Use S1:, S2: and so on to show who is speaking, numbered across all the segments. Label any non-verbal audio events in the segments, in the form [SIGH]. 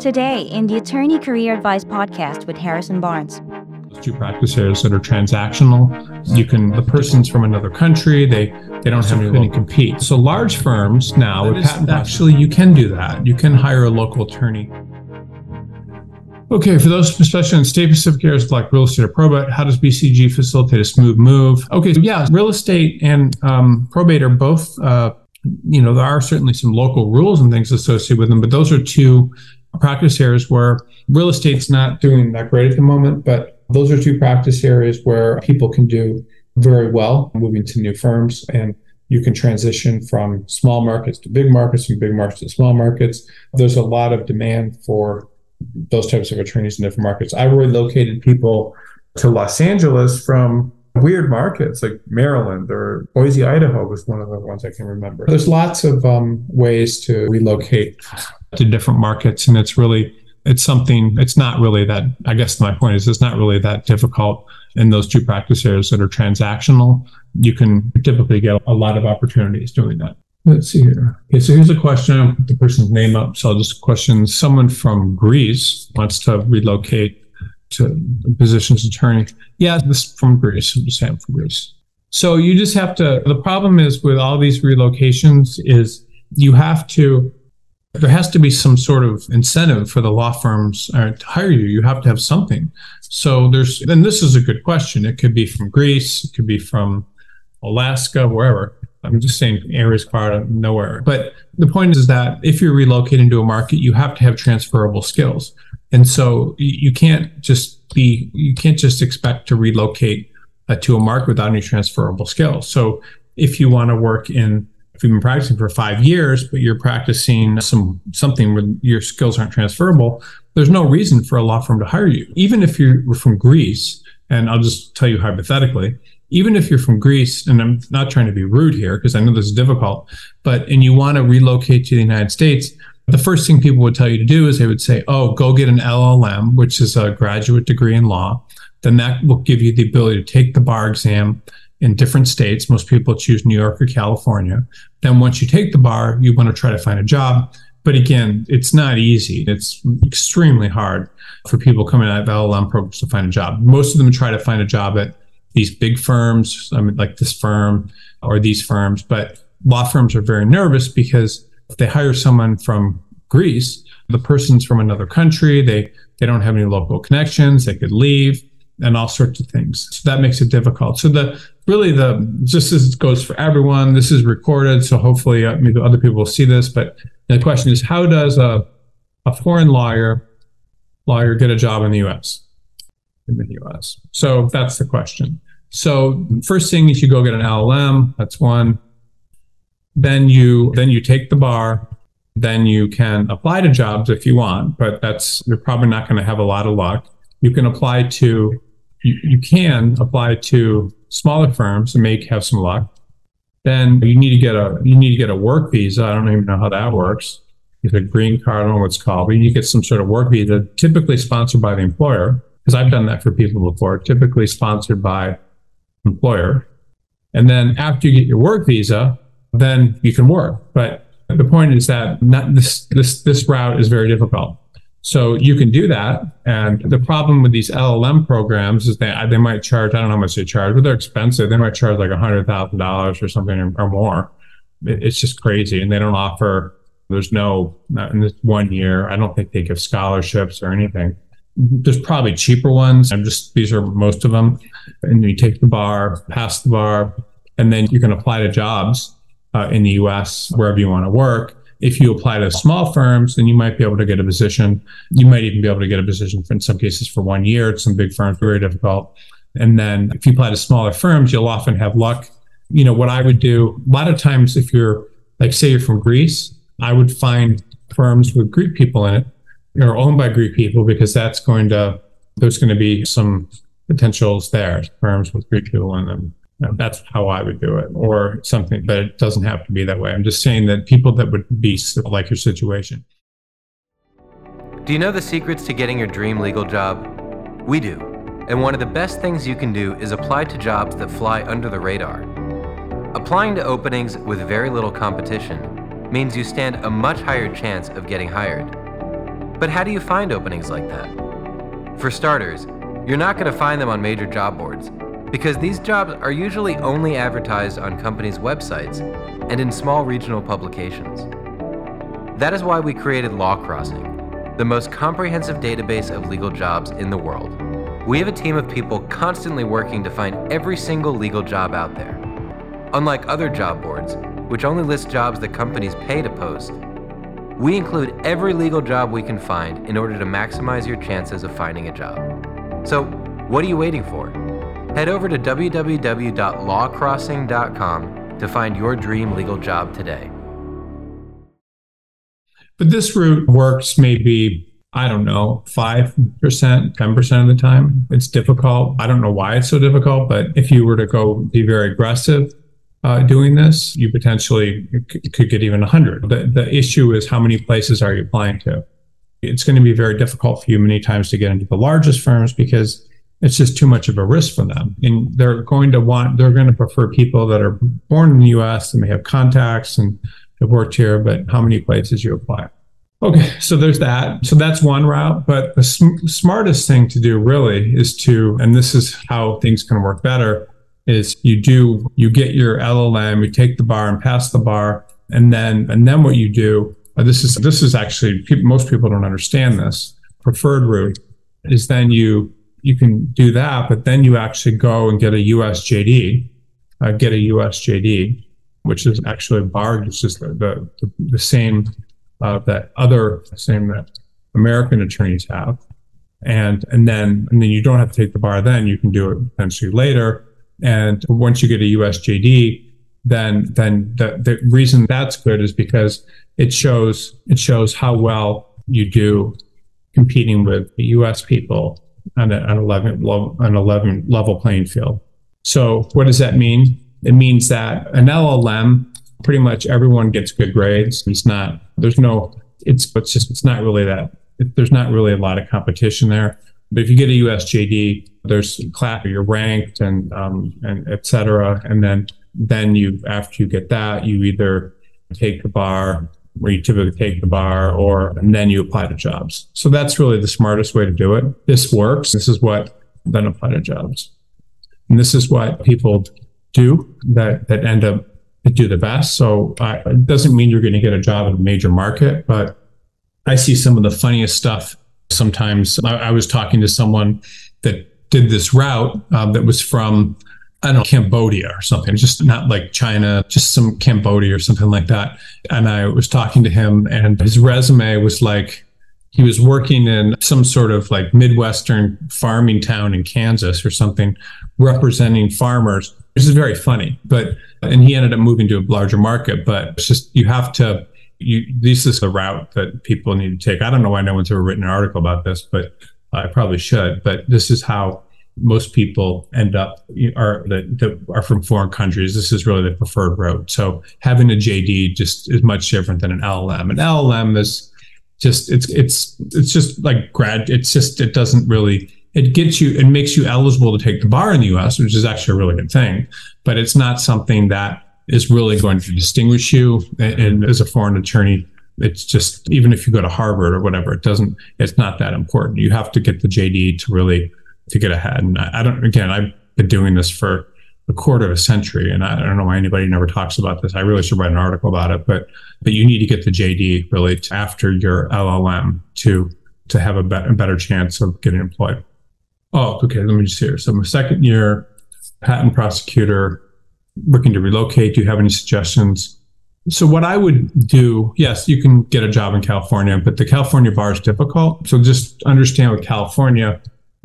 S1: Today, in the Attorney Career Advice podcast with Harrison Barnes.
S2: Those two practice areas that are transactional, you can, the person's from another country, they, they don't have any compete. So large firms now, with patent, actually, you can do that. You can hire a local attorney. Okay, for those especially in state specific areas like real estate or probate, how does BCG facilitate a smooth move? Okay, so yeah, real estate and um, probate are both, uh, you know, there are certainly some local rules and things associated with them, but those are two practice areas where real estate's not doing that great at the moment, but those are two practice areas where people can do very well moving to new firms and you can transition from small markets to big markets and big markets to small markets. There's a lot of demand for those types of attorneys in different markets. I've relocated people to Los Angeles from weird markets like Maryland or Boise, Idaho was one of the ones I can remember. There's lots of um, ways to relocate to different markets, and it's really it's something. It's not really that. I guess my point is it's not really that difficult in those two practice areas that are transactional. You can typically get a lot of opportunities doing that. Let's see here. Okay, so here's a question. I'll put the person's name up. So I'll just question someone from Greece wants to relocate to positions attorney. Yeah, this from Greece. I'm just saying from Greece. So you just have to. The problem is with all these relocations is you have to there has to be some sort of incentive for the law firms uh, to hire you. You have to have something. So there's, and this is a good question. It could be from Greece, it could be from Alaska, wherever. I'm just saying areas far out of nowhere. But the point is that if you're relocating to a market, you have to have transferable skills. And so you can't just be, you can't just expect to relocate uh, to a market without any transferable skills. So if you want to work in if you've been practicing for five years, but you're practicing some something where your skills aren't transferable, there's no reason for a law firm to hire you. Even if you're from Greece, and I'll just tell you hypothetically, even if you're from Greece, and I'm not trying to be rude here because I know this is difficult, but and you want to relocate to the United States, the first thing people would tell you to do is they would say, "Oh, go get an LLM, which is a graduate degree in law." Then that will give you the ability to take the bar exam in different states. Most people choose New York or California. Then once you take the bar, you want to try to find a job. But again, it's not easy. It's extremely hard for people coming out of LLM programs to find a job. Most of them try to find a job at these big firms, I mean, like this firm or these firms. But law firms are very nervous because if they hire someone from Greece, the person's from another country, they they don't have any local connections, they could leave and all sorts of things. So that makes it difficult. So the really the just as it goes for everyone, this is recorded, so hopefully uh, maybe other people will see this. But the question is, how does a a foreign lawyer lawyer get a job in the U.S. in the U.S. So that's the question. So first thing is you go get an LLM. That's one. Then you then you take the bar. Then you can apply to jobs if you want, but that's you're probably not going to have a lot of luck. You can apply to you, you can apply to smaller firms and make have some luck. Then you need to get a you need to get a work visa. I don't even know how that works. It's a green card, I don't know what it's called, but you get some sort of work visa, typically sponsored by the employer, because I've done that for people before, typically sponsored by employer. And then after you get your work visa, then you can work. But the point is that not this this this route is very difficult. So you can do that. And the problem with these LLM programs is that they might charge, I don't know how much they charge, but they're expensive. They might charge like $100,000 or something or more. It's just crazy. And they don't offer, there's no, in this one year, I don't think they give scholarships or anything. There's probably cheaper ones. I'm just, these are most of them. And you take the bar, pass the bar, and then you can apply to jobs uh, in the US, wherever you want to work if you apply to small firms, then you might be able to get a position. You might even be able to get a position for, in some cases for one year. At some big firms, very difficult. And then if you apply to smaller firms, you'll often have luck. You know, what I would do a lot of times, if you're like, say you're from Greece, I would find firms with Greek people in it or owned by Greek people because that's going to, there's going to be some potentials there, firms with Greek people in them that's how I would do it, or something, but it doesn't have to be that way. I'm just saying that people that would be like your situation.
S3: Do you know the secrets to getting your dream legal job? We do. And one of the best things you can do is apply to jobs that fly under the radar. Applying to openings with very little competition means you stand a much higher chance of getting hired. But how do you find openings like that? For starters, you're not going to find them on major job boards because these jobs are usually only advertised on companies' websites and in small regional publications. That is why we created LawCrossing, the most comprehensive database of legal jobs in the world. We have a team of people constantly working to find every single legal job out there. Unlike other job boards, which only list jobs that companies pay to post, we include every legal job we can find in order to maximize your chances of finding a job. So, what are you waiting for? Head over to www.lawcrossing.com to find your dream legal job today.
S2: But this route works maybe, I don't know, 5%, 10% of the time. It's difficult. I don't know why it's so difficult, but if you were to go be very aggressive, uh, doing this, you potentially could get even 100. The, the issue is how many places are you applying to? It's going to be very difficult for you many times to get into the largest firms because it's just too much of a risk for them. And they're going to want, they're going to prefer people that are born in the US and may have contacts and have worked here, but how many places you apply. Okay, so there's that. So that's one route. But the sm- smartest thing to do really is to, and this is how things can work better, is you do, you get your LLM, you take the bar and pass the bar. And then, and then what you do, uh, this is, this is actually, people, most people don't understand this. Preferred route is then you you can do that, but then you actually go and get a USJD, uh, get a USJD, which is actually a bar, it's just the, the, the same uh, that other same that American attorneys have. And and then and then you don't have to take the bar then, you can do it potentially later. And once you get a USJD, then then the, the reason that's good is because it shows it shows how well you do competing with the US people on an 11 level, an 11 level playing field. So what does that mean? It means that an LLM, pretty much everyone gets good grades. It's not, there's no, it's, it's just, it's not really that, it, there's not really a lot of competition there. But if you get a USJD, there's class, you're ranked and, um, and et cetera. And then, then you, after you get that, you either take the bar where you typically take the bar or and then you apply to jobs. So that's really the smartest way to do it. This works. This is what then apply to jobs. And this is what people do that that end up do the best. So uh, it doesn't mean you're going to get a job in a major market, but I see some of the funniest stuff sometimes. I, I was talking to someone that did this route um, that was from I don't know, Cambodia or something, just not like China, just some Cambodia or something like that. And I was talking to him, and his resume was like he was working in some sort of like Midwestern farming town in Kansas or something, representing farmers, This is very funny. But, and he ended up moving to a larger market, but it's just, you have to, you, this is the route that people need to take. I don't know why no one's ever written an article about this, but I probably should. But this is how most people end up are that, that are from foreign countries. This is really the preferred route. So having a JD just is much different than an LLM. An LLM is just it's it's it's just like grad. It's just it doesn't really it gets you it makes you eligible to take the bar in the U.S., which is actually a really good thing. But it's not something that is really going to distinguish you and as a foreign attorney it's just even if you go to harvard or whatever it doesn't it's not that important you have to get the jd to really to get ahead. And I, I don't, again, I've been doing this for a quarter of a century, and I, I, don't know why anybody never talks about this. I really should write an article about it, but but you need to get the JD really to, after your LLM to to have a, be- a better chance of getting employed. Oh, okay. Let me just hear. So, my second year patent prosecutor looking to relocate. Do you have any suggestions? So, what I would do, yes, you can get a job in California, but the California bar is difficult. So, just understand with California,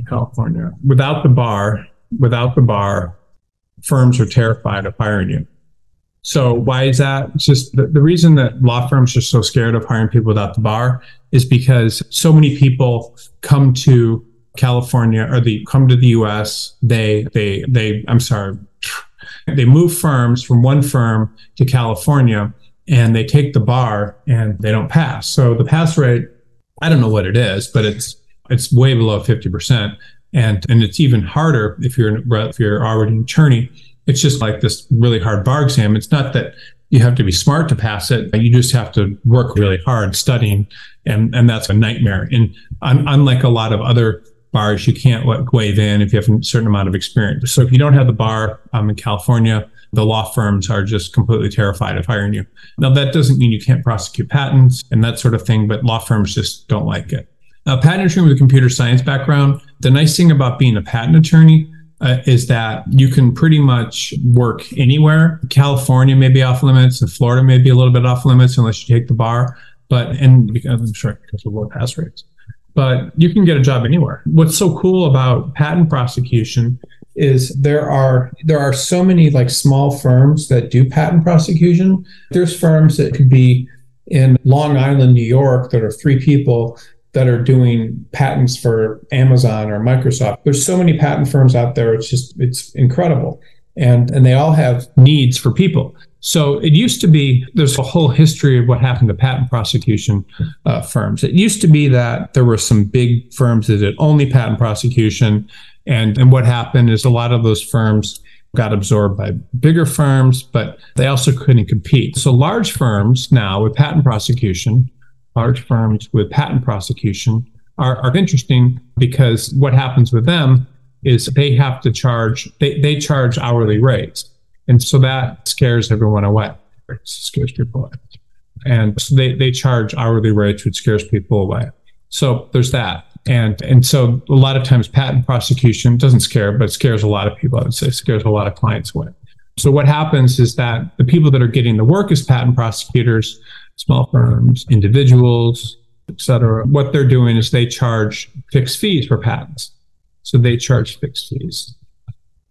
S2: California. Without the bar, without the bar, firms are terrified of hiring you. So why is that? It's just the, the reason that law firms are so scared of hiring people without the bar is because so many people come to California or they come to the US, they they they I'm sorry, [LAUGHS] they move firms from one firm to California and they take the bar and they don't pass. So the pass rate, I don't know what it is, but it's it's way below 50%. And, and it's even harder if you're, if you're already an attorney. It's just like this really hard bar exam. It's not that You have to be smart to pass it. You just have to work really hard studying, and and that's a nightmare. And un- unlike a lot of other bars, you can't waive in if you have a certain amount of experience. So if you don't have the bar um, in California, the law firms are just completely terrified of hiring you. Now that doesn't mean you can't prosecute patents and that sort of thing, but law firms just don't like it. A patent attorney with a computer science background, the nice thing about being a patent attorney uh, is that you can pretty much work anywhere. California may be off limits, and Florida may be a little bit off limits unless you take the bar. But and because I'm sure because of low pass rates, but you can get a job anywhere. What's so cool about patent prosecution is there are there are so many like small firms that do patent prosecution. There's firms that could be in Long Island, New York, that are three people that are doing patents for Amazon or Microsoft. There's so many patent firms out there. It's just it's incredible. And and they all have needs for people. So it used to be there's a whole history of what happened to patent prosecution uh, firms. It used to be that there were some big firms that did only patent prosecution, and and what happened is a lot of those firms got absorbed by bigger firms, but they also couldn't compete. So large firms now with patent prosecution large firms with patent prosecution are, are interesting because what happens with them is they have to charge, they, they charge hourly rates. And so that scares everyone away. It scares people away. And so they, they charge hourly rates, which scares people away. So there's that. And and so a lot of times patent prosecution doesn't scare, but scares a lot of people. I would say scares a lot of clients away. So what happens is that the people that are getting the work as patent prosecutors small firms, individuals, etc. What they're doing is they charge fixed fees for patents. So they charge fixed fees.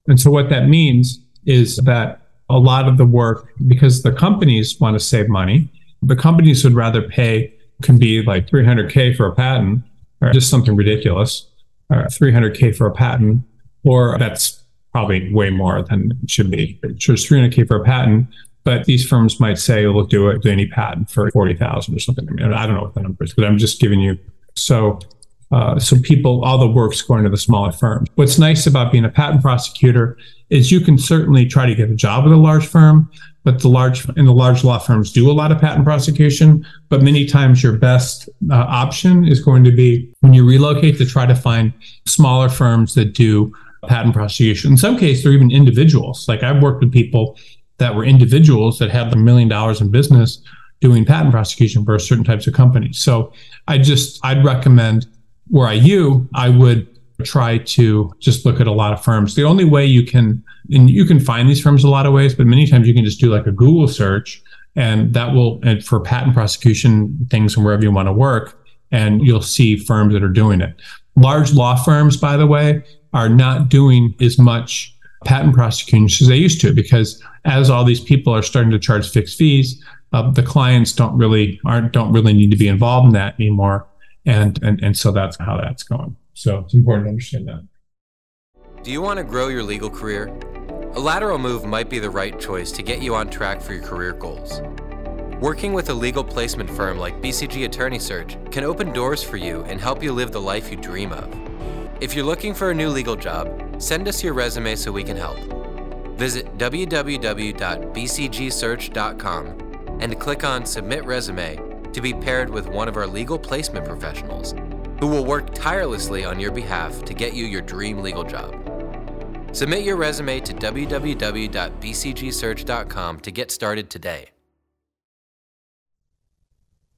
S2: And so what that means is that a lot of the work, because the companies want to save money, the companies would rather pay can be like 300k for a patent or just something ridiculous, uh, or 300k for a patent, or that's probably way more than it should be. Charge 300k for a patent but these firms might say, "We'll do it, do any patent for forty thousand or something." I mean, I don't know what the number is, but I'm just giving you. So, uh, so people, all the work's going to the smaller firms. What's nice about being a patent prosecutor is you can certainly try to get a job at a large firm, but the large and the large law firms do a lot of patent prosecution. But many times, your best uh, option is going to be when you relocate to try to find smaller firms that do patent prosecution. In some cases, they're even individuals. Like I've worked with people that were individuals that had a million dollars in business doing patent prosecution for certain types of companies. So I just I'd recommend where I you I would try to just look at a lot of firms. The only way you can and you can find these firms a lot of ways, but many times you can just do like a Google search and that will and for patent prosecution things and wherever you want to work and you'll see firms that are doing it. Large law firms by the way are not doing as much patent prosecution as they used to because as all these people are starting to charge fixed fees uh, the clients don't really aren't don't really need to be involved in that anymore. And and and so that's how that's going so it's important to understand that.
S3: Do you want to grow your legal career? A lateral move might be the right choice to get you on track for your career goals. Working with a legal placement firm like bcg attorney search can open doors for you and help you live the life you dream of if you're looking for a new legal job Send us your resume so we can help. Visit www.bcgsearch.com and click on Submit Resume to be paired with one of our legal placement professionals who will work tirelessly on your behalf to get you your dream legal job. Submit your resume to www.bcgsearch.com to get started today.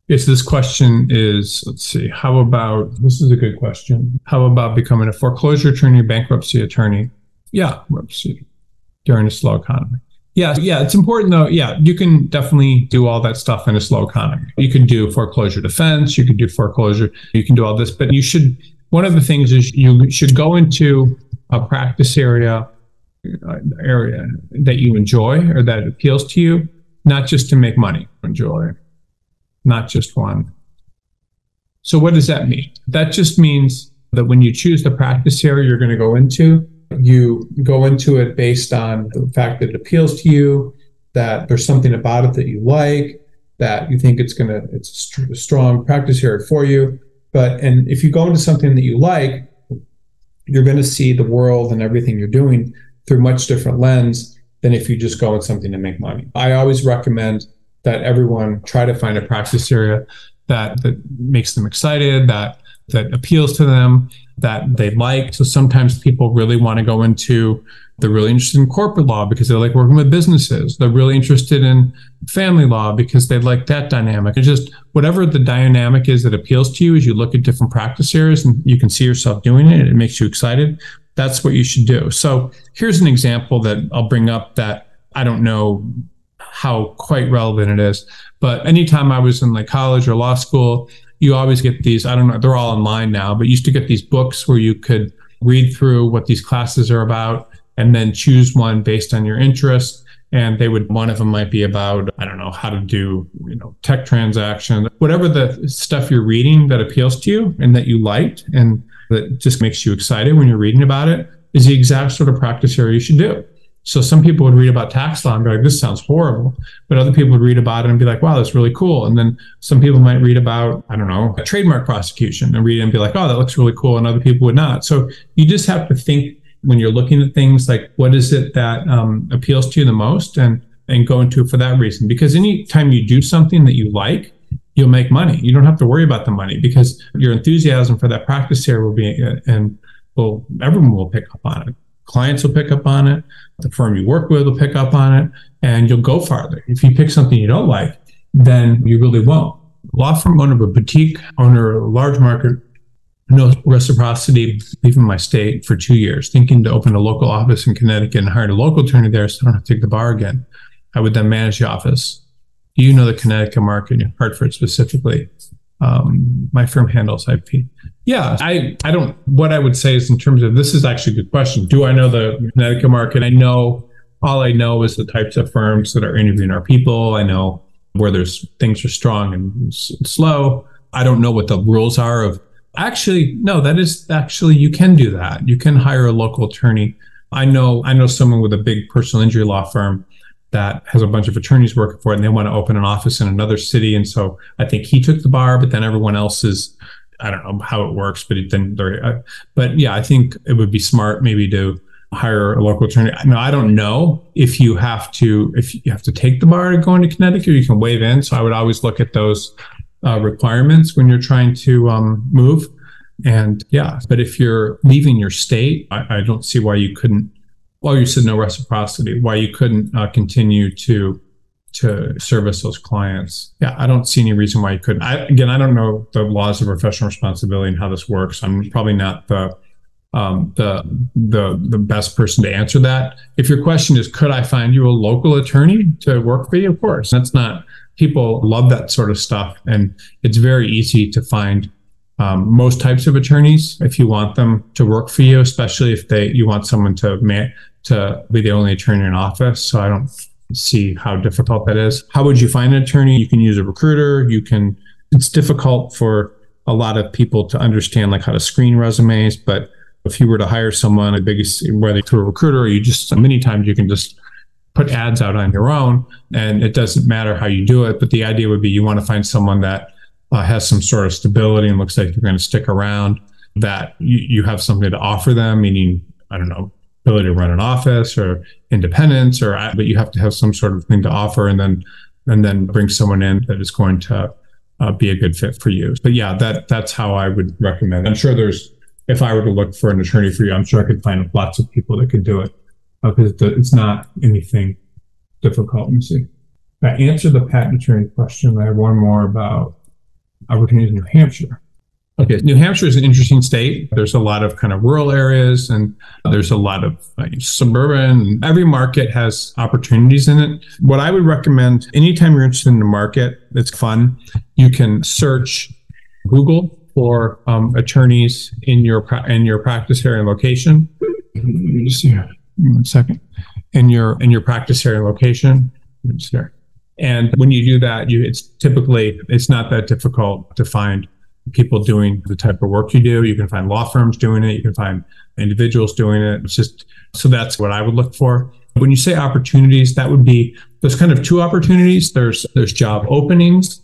S2: Yes, this question is let's see, how about this is a good question. How about becoming a foreclosure attorney, bankruptcy attorney? Yeah, bankruptcy during a slow economy. Yeah, yeah, it's important though. Yeah, you can definitely do all that stuff in a slow economy. You can do foreclosure defense, you can do foreclosure, you can do all this, but you should one of the things is you should go into a practice area uh, area that you enjoy or that appeals to you, not just to make money. Enjoy not just one. So, what does that mean? That just means that when you choose the practice area you're going to go into, you go into it based on the fact that it appeals to you, that there's something about it that you like, that you think it's going to, it's a strong practice area for you. But, and if you go into something that you like, you're going to see the world and everything you're doing through much different lens than if you just go in something to make money. I always recommend that everyone try to find a practice area that that makes them excited, that that appeals to them, that they like. So sometimes people really want to go into they're really interested in corporate law because they like working with businesses. They're really interested in family law because they like that dynamic. It's just whatever the dynamic is that appeals to you as you look at different practice areas and you can see yourself doing it, it makes you excited. That's what you should do. So here's an example that I'll bring up that I don't know how quite relevant it is, but anytime I was in like college or law school, you always get these, I don't know, they're all online now, but used to get these books where you could read through what these classes are about and then choose one based on your interest. And they would, one of them might be about, I don't know, how to do, you know, tech transactions, whatever the stuff you're reading that appeals to you and that you liked and that just makes you excited when you're reading about it is the exact sort of practice area you should do. So some people would read about tax law and be like, this sounds horrible. But other people would read about it and be like, wow, that's really cool. And then some people might read about, I don't know, a trademark prosecution and read it and be like, oh, that looks really cool. And other people would not. So you just have to think when you're looking at things like what is it that um, appeals to you the most and and go into it for that reason because anytime you do something that you like you'll make money you don't have to worry about the money because your enthusiasm for that practice here will be uh, and well everyone will pick up on it clients will pick up on it the firm you work with will pick up on it and you'll go farther if you pick something you don't like then you really won't law firm owner of a boutique owner a large market no reciprocity leaving my state for two years, thinking to open a local office in Connecticut and hire a local attorney there so I don't have to take the bar again. I would then manage the office. You know the Connecticut market, Hartford specifically. Um, my firm handles IP. Yeah, I, I don't, what I would say is in terms of this is actually a good question. Do I know the Connecticut market? I know, all I know is the types of firms that are interviewing our people. I know where there's things are strong and slow. I don't know what the rules are of Actually, no, that is actually you can do that. You can hire a local attorney. I know I know someone with a big personal injury law firm that has a bunch of attorneys working for it and they want to open an office in another city. And so I think he took the bar, but then everyone else is I don't know how it works, but then they're, uh, but yeah, I think it would be smart maybe to hire a local attorney. No, I don't know if you have to if you have to take the bar to go into Connecticut, you can waive in. So I would always look at those uh, requirements when you're trying to um, move. And yeah, but if you're leaving your state, I, I, don't see why you couldn't. Well, you said no reciprocity. Why you couldn't uh, continue to to service those clients? Yeah, I don't see any reason why you couldn't. I, again, I don't know the laws of professional responsibility and how this works. I'm probably not the um, the the the best person to answer that. If your question is, could I find you a local attorney to work for you? Of course, that's not people love that sort of stuff. And it's very easy to find um, most types of attorneys if you want them to work for you, especially if they you want someone to man, to be the only attorney in office. So I don't see how difficult that is. How would you find an attorney? You can use a recruiter. You can. It's difficult for a lot of people to understand like how to screen resumes, but if you were to hire someone, a biggest whether through a recruiter or you just many times you can just put ads out on your own and it doesn't matter how you do it but the idea would be you want to find someone that uh, has some sort of stability and looks like you're going to stick around that you, you have something to offer them meaning i don't know ability to run an office or independence or uh, but you have to have some sort of thing to offer and then and then bring someone in that is going to uh, be a good fit for you but yeah that that's how i would recommend i'm sure there's if i were to look for an attorney for you i'm sure i could find lots of people that could do it uh, because it's not anything difficult. Let me see. I answered the patent attorney question. I have one more about uh, opportunities in New Hampshire. Okay, New Hampshire is an interesting state. There's a lot of kind of rural areas and there's a lot of suburban. Every market has opportunities in it. What I would recommend anytime you're interested in the market, it's fun. You can search Google for um, attorneys in your in your practice area and location. Let me see here one second, in your in your practice area and location. And when you do that, you it's typically it's not that difficult to find people doing the type of work you do. You can find law firms doing it. You can find individuals doing it. It's just so that's what I would look for. When you say opportunities, that would be there's kind of two opportunities. There's there's job openings,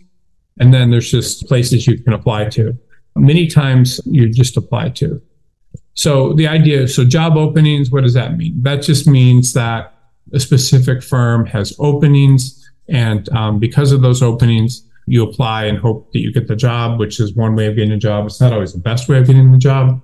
S2: and then there's just places you can apply to. Many times you just apply to. So the idea, so job openings, what does that mean? That just means that a specific firm has openings, and um, because of those openings, you apply and hope that you get the job, which is one way of getting a job. It's not always the best way of getting the job.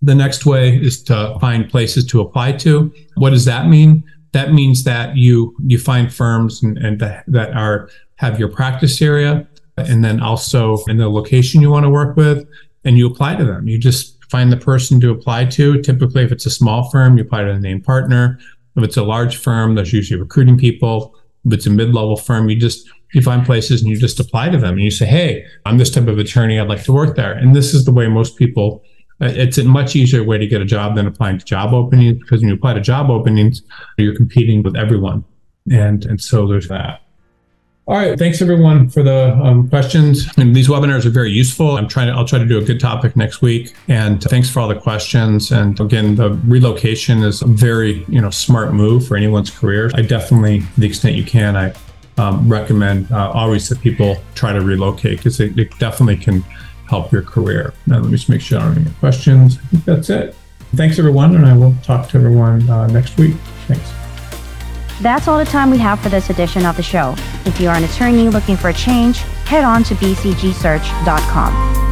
S2: The next way is to find places to apply to. What does that mean? That means that you you find firms and, and that, that are have your practice area and then also in the location you want to work with and you apply to them. You just find the person to apply to. Typically, if it's a small firm, you apply to the named partner. If it's a large firm, there's usually recruiting people. If it's a mid-level firm, you just you find places and you just apply to them and you say, "Hey, I'm this type of attorney. I'd like to work there." And this is the way most people. Uh, it's a much easier way to get a job than applying to job openings because when you apply to job openings, you're competing with everyone, and and so there's that. All right. Thanks everyone for the um, questions. And these webinars are very useful. I'm trying to, I'll try to do a good topic next week. And thanks for all the questions. And again, the relocation is a very, you know, smart move for anyone's career. I definitely, to the extent you can, I um, recommend uh, always that people try to relocate because it, it, definitely can help your career. Now, let me just make sure I don't have any questions. I think that's it. Thanks everyone. And I will talk to everyone uh, next week. Thanks.
S1: That's all the time we have for this edition of the show. If you are an attorney looking for a change, head on to bcgsearch.com.